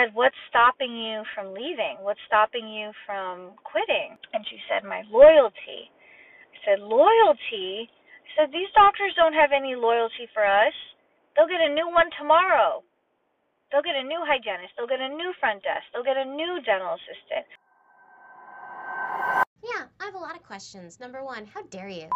said, What's stopping you from leaving? What's stopping you from quitting? And she said, My loyalty. I said, Loyalty? I said, These doctors don't have any loyalty for us. They'll get a new one tomorrow. They'll get a new hygienist. They'll get a new front desk. They'll get a new dental assistant. Yeah, I have a lot of questions. Number one, how dare you?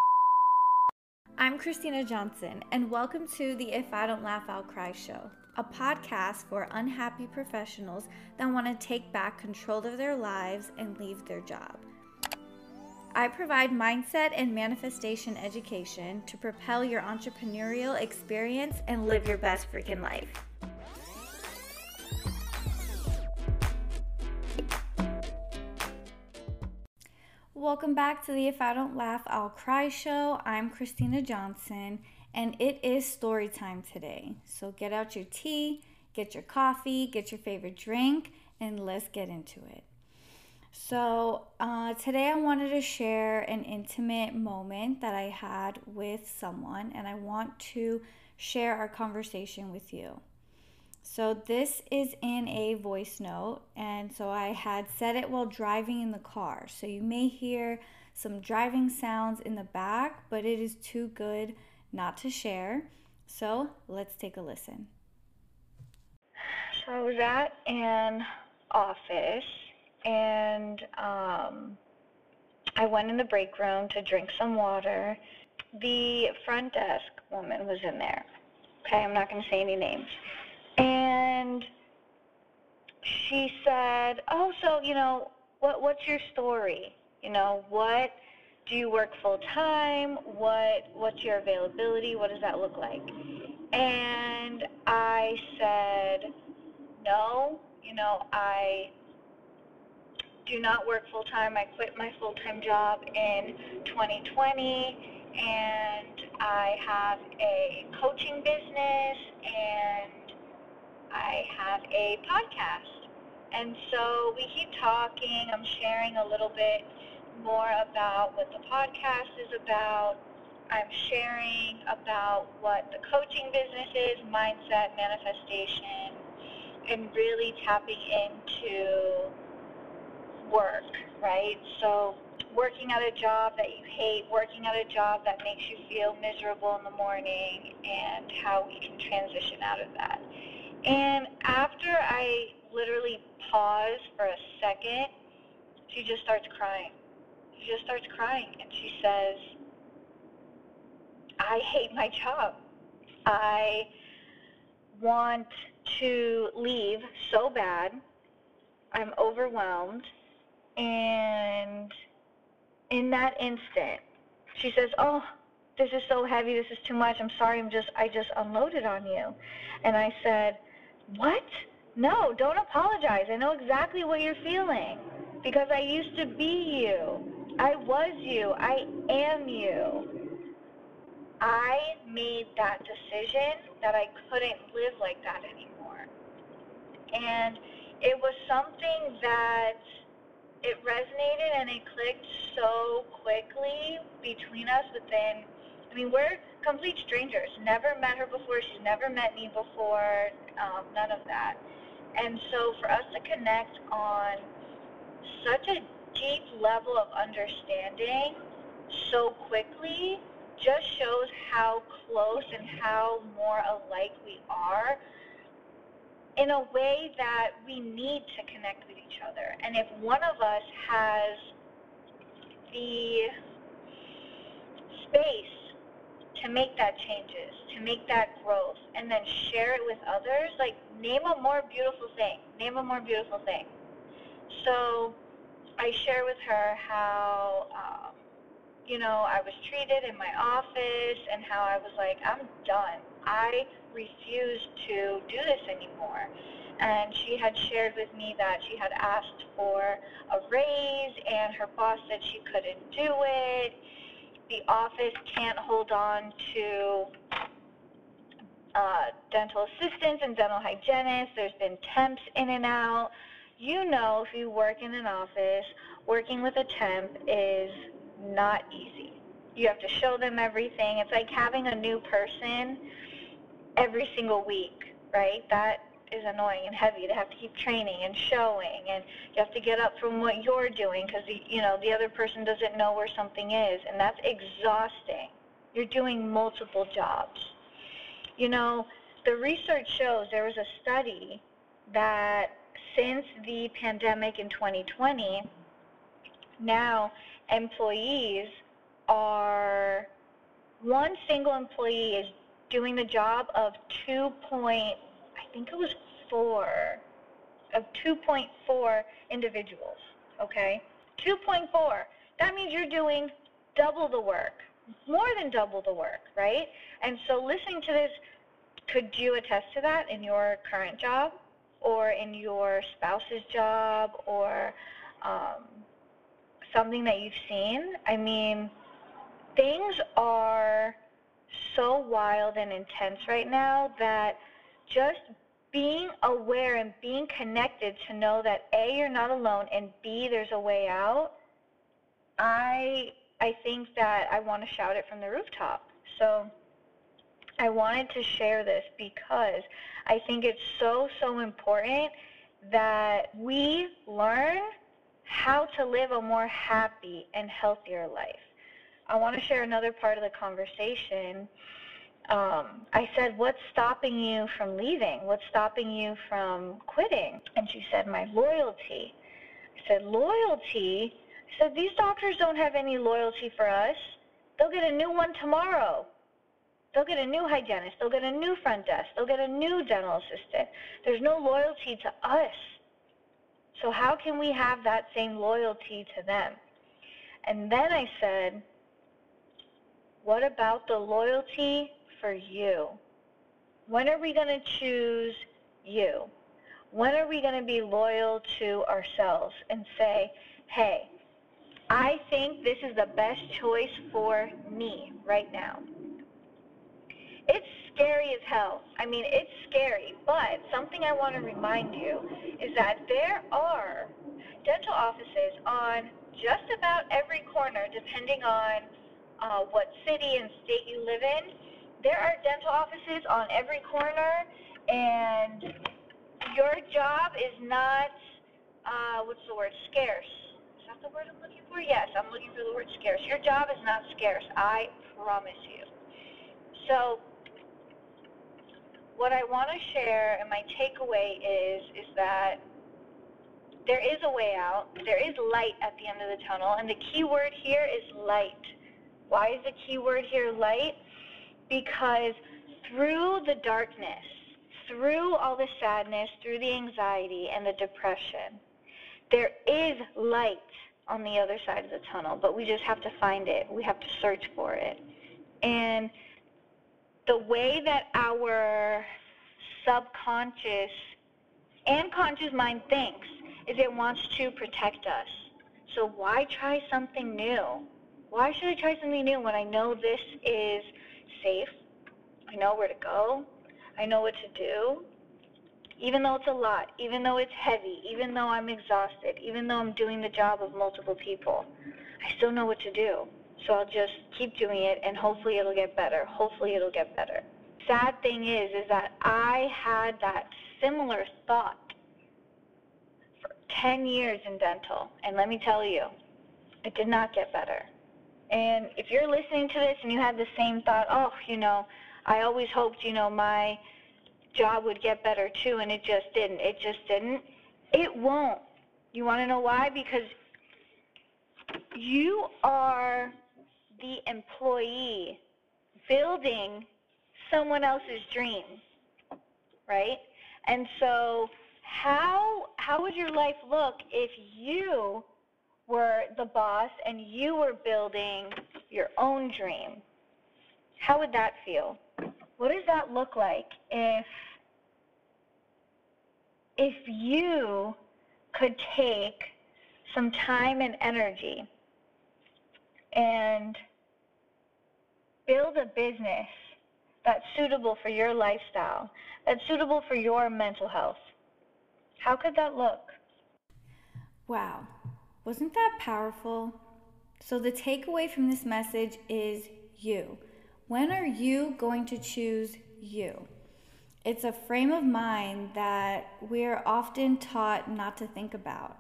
I'm Christina Johnson, and welcome to the If I Don't Laugh, I'll Cry show, a podcast for unhappy professionals that want to take back control of their lives and leave their job. I provide mindset and manifestation education to propel your entrepreneurial experience and live your best freaking life. Welcome back to the If I Don't Laugh, I'll Cry show. I'm Christina Johnson, and it is story time today. So get out your tea, get your coffee, get your favorite drink, and let's get into it. So, uh, today I wanted to share an intimate moment that I had with someone, and I want to share our conversation with you. So this is in a voice note, and so I had said it while driving in the car. So you may hear some driving sounds in the back, but it is too good not to share. So let's take a listen. So I was at an office and um, I went in the break room to drink some water. The front desk woman was in there. Okay, I'm not going to say any names. And she said, "Oh, so you know, what what's your story? You know, what do you work full time? What what's your availability? What does that look like?" And I said, "No, you know, I do not work full time. I quit my full time job in 2020 and I have a coaching business and I have a podcast. And so we keep talking. I'm sharing a little bit more about what the podcast is about. I'm sharing about what the coaching business is, mindset, manifestation, and really tapping into work, right? So working at a job that you hate, working at a job that makes you feel miserable in the morning, and how we can transition out of that. And after I literally pause for a second, she just starts crying. She just starts crying and she says, I hate my job. I want to leave so bad. I'm overwhelmed. And in that instant, she says, Oh, this is so heavy. This is too much. I'm sorry. I'm just, I just unloaded on you. And I said, what? No, don't apologize. I know exactly what you're feeling because I used to be you. I was you. I am you. I made that decision that I couldn't live like that anymore. And it was something that it resonated and it clicked so quickly between us within I mean, we're complete strangers. Never met her before. She's never met me before. Um, none of that. And so for us to connect on such a deep level of understanding so quickly just shows how close and how more alike we are in a way that we need to connect with each other. And if one of us has the space to make that changes, to make that growth, and then share it with others. Like, name a more beautiful thing. Name a more beautiful thing. So, I share with her how, um, you know, I was treated in my office and how I was like, I'm done. I refuse to do this anymore. And she had shared with me that she had asked for a raise, and her boss said she couldn't do it the office can't hold on to uh, dental assistants and dental hygienists. There's been temps in and out. You know, if you work in an office, working with a temp is not easy. You have to show them everything. It's like having a new person every single week, right? That is annoying and heavy. To have to keep training and showing and you have to get up from what you're doing because you know the other person doesn't know where something is and that's exhausting. You're doing multiple jobs. You know the research shows there was a study that since the pandemic in 2020 now employees are one single employee is doing the job of 2 point I think it was 4 of 2.4 individuals, okay? 2.4. That means you're doing double the work, more than double the work, right? And so listening to this, could you attest to that in your current job or in your spouse's job or um, something that you've seen? I mean, things are so wild and intense right now that just being aware and being connected to know that A, you're not alone, and B, there's a way out, I, I think that I want to shout it from the rooftop. So I wanted to share this because I think it's so, so important that we learn how to live a more happy and healthier life. I want to share another part of the conversation. Um, I said, What's stopping you from leaving? What's stopping you from quitting? And she said, My loyalty. I said, Loyalty? I said, These doctors don't have any loyalty for us. They'll get a new one tomorrow. They'll get a new hygienist. They'll get a new front desk. They'll get a new dental assistant. There's no loyalty to us. So, how can we have that same loyalty to them? And then I said, what about the loyalty for you? When are we going to choose you? When are we going to be loyal to ourselves and say, hey, I think this is the best choice for me right now? It's scary as hell. I mean, it's scary, but something I want to remind you is that there are dental offices on just about every corner, depending on uh, what city and state you live in. There are dental offices on every corner, and your job is not, uh, what's the word, scarce. Is that the word I'm looking for? Yes, I'm looking for the word scarce. Your job is not scarce, I promise you. So, what I want to share and my takeaway is is that there is a way out. There is light at the end of the tunnel, and the key word here is light. Why is the key word here light? Because through the darkness, through all the sadness, through the anxiety and the depression, there is light on the other side of the tunnel, but we just have to find it. We have to search for it. And the way that our subconscious and conscious mind thinks is it wants to protect us. So why try something new? why should I try something new when I know this is safe? I know where to go. I know what to do. Even though it's a lot, even though it's heavy, even though I'm exhausted, even though I'm doing the job of multiple people, I still know what to do. So I'll just keep doing it and hopefully it'll get better. Hopefully it'll get better. Sad thing is is that I had that similar thought for 10 years in dental and let me tell you, it did not get better. And if you're listening to this and you had the same thought, oh, you know, I always hoped, you know, my job would get better too, and it just didn't. It just didn't. It won't. You want to know why? Because you are the employee building someone else's dream, right? And so, how how would your life look if you were the boss and you were building your own dream, how would that feel? What does that look like if if you could take some time and energy and build a business that's suitable for your lifestyle, that's suitable for your mental health? How could that look? Wow. Wasn't that powerful? So, the takeaway from this message is you. When are you going to choose you? It's a frame of mind that we're often taught not to think about.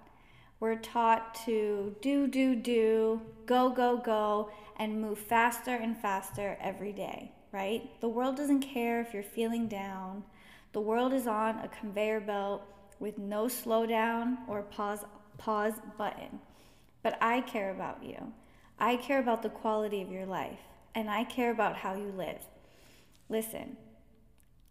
We're taught to do, do, do, go, go, go, and move faster and faster every day, right? The world doesn't care if you're feeling down. The world is on a conveyor belt with no slowdown or pause pause button. But I care about you. I care about the quality of your life, and I care about how you live. Listen,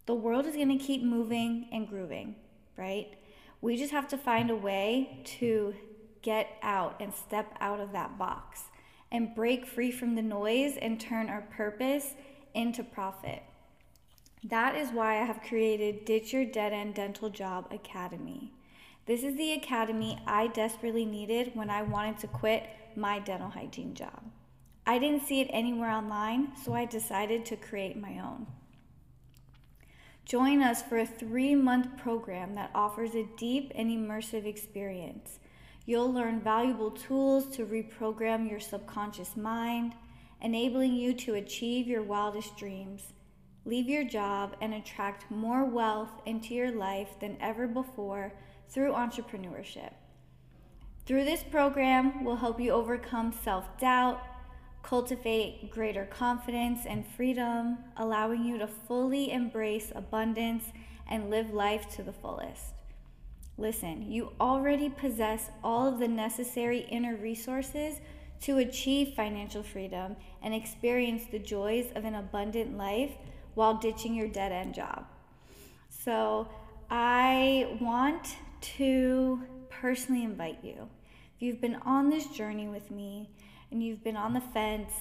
the world is going to keep moving and grooving, right? We just have to find a way to get out and step out of that box and break free from the noise and turn our purpose into profit. That is why I have created Ditch Your Dead End Dental Job Academy. This is the academy I desperately needed when I wanted to quit my dental hygiene job. I didn't see it anywhere online, so I decided to create my own. Join us for a three month program that offers a deep and immersive experience. You'll learn valuable tools to reprogram your subconscious mind, enabling you to achieve your wildest dreams, leave your job, and attract more wealth into your life than ever before through entrepreneurship. Through this program, we'll help you overcome self doubt, cultivate greater confidence and freedom, allowing you to fully embrace abundance and live life to the fullest. Listen, you already possess all of the necessary inner resources to achieve financial freedom and experience the joys of an abundant life while ditching your dead end job. So, I want to personally invite you. If you've been on this journey with me and you've been on the fence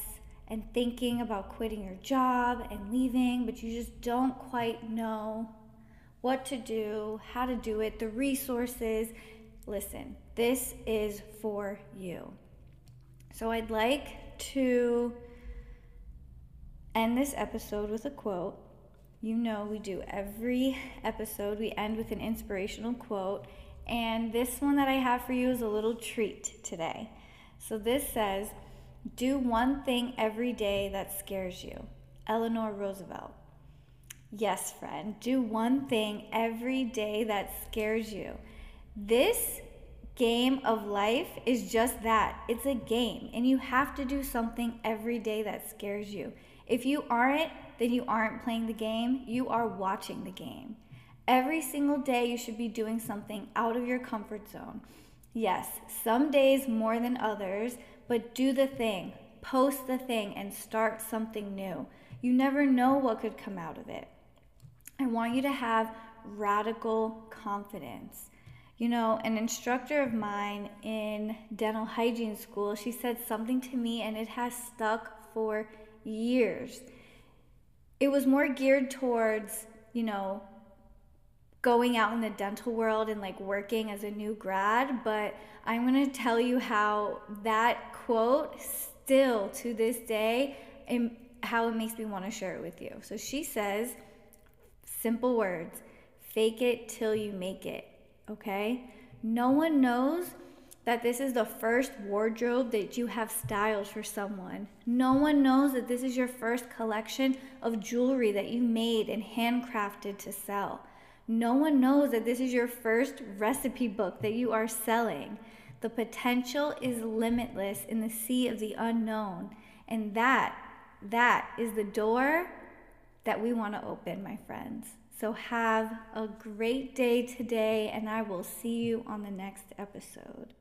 and thinking about quitting your job and leaving, but you just don't quite know what to do, how to do it, the resources, listen, this is for you. So I'd like to end this episode with a quote you know, we do every episode, we end with an inspirational quote. And this one that I have for you is a little treat today. So this says, Do one thing every day that scares you. Eleanor Roosevelt. Yes, friend, do one thing every day that scares you. This game of life is just that it's a game, and you have to do something every day that scares you. If you aren't, then you aren't playing the game, you are watching the game. Every single day, you should be doing something out of your comfort zone. Yes, some days more than others, but do the thing, post the thing, and start something new. You never know what could come out of it. I want you to have radical confidence. You know, an instructor of mine in dental hygiene school, she said something to me and it has stuck for years it was more geared towards, you know, going out in the dental world and like working as a new grad, but I'm going to tell you how that quote still to this day and how it makes me want to share it with you. So she says, simple words, fake it till you make it, okay? No one knows that this is the first wardrobe that you have styled for someone. No one knows that this is your first collection of jewelry that you made and handcrafted to sell. No one knows that this is your first recipe book that you are selling. The potential is limitless in the sea of the unknown. And that, that is the door that we want to open, my friends. So have a great day today, and I will see you on the next episode.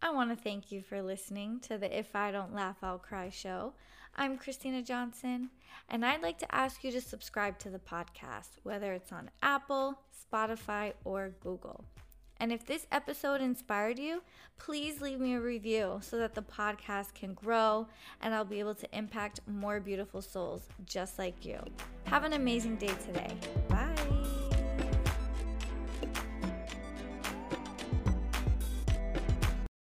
I want to thank you for listening to the If I Don't Laugh, I'll Cry show. I'm Christina Johnson, and I'd like to ask you to subscribe to the podcast, whether it's on Apple, Spotify, or Google. And if this episode inspired you, please leave me a review so that the podcast can grow and I'll be able to impact more beautiful souls just like you. Have an amazing day today.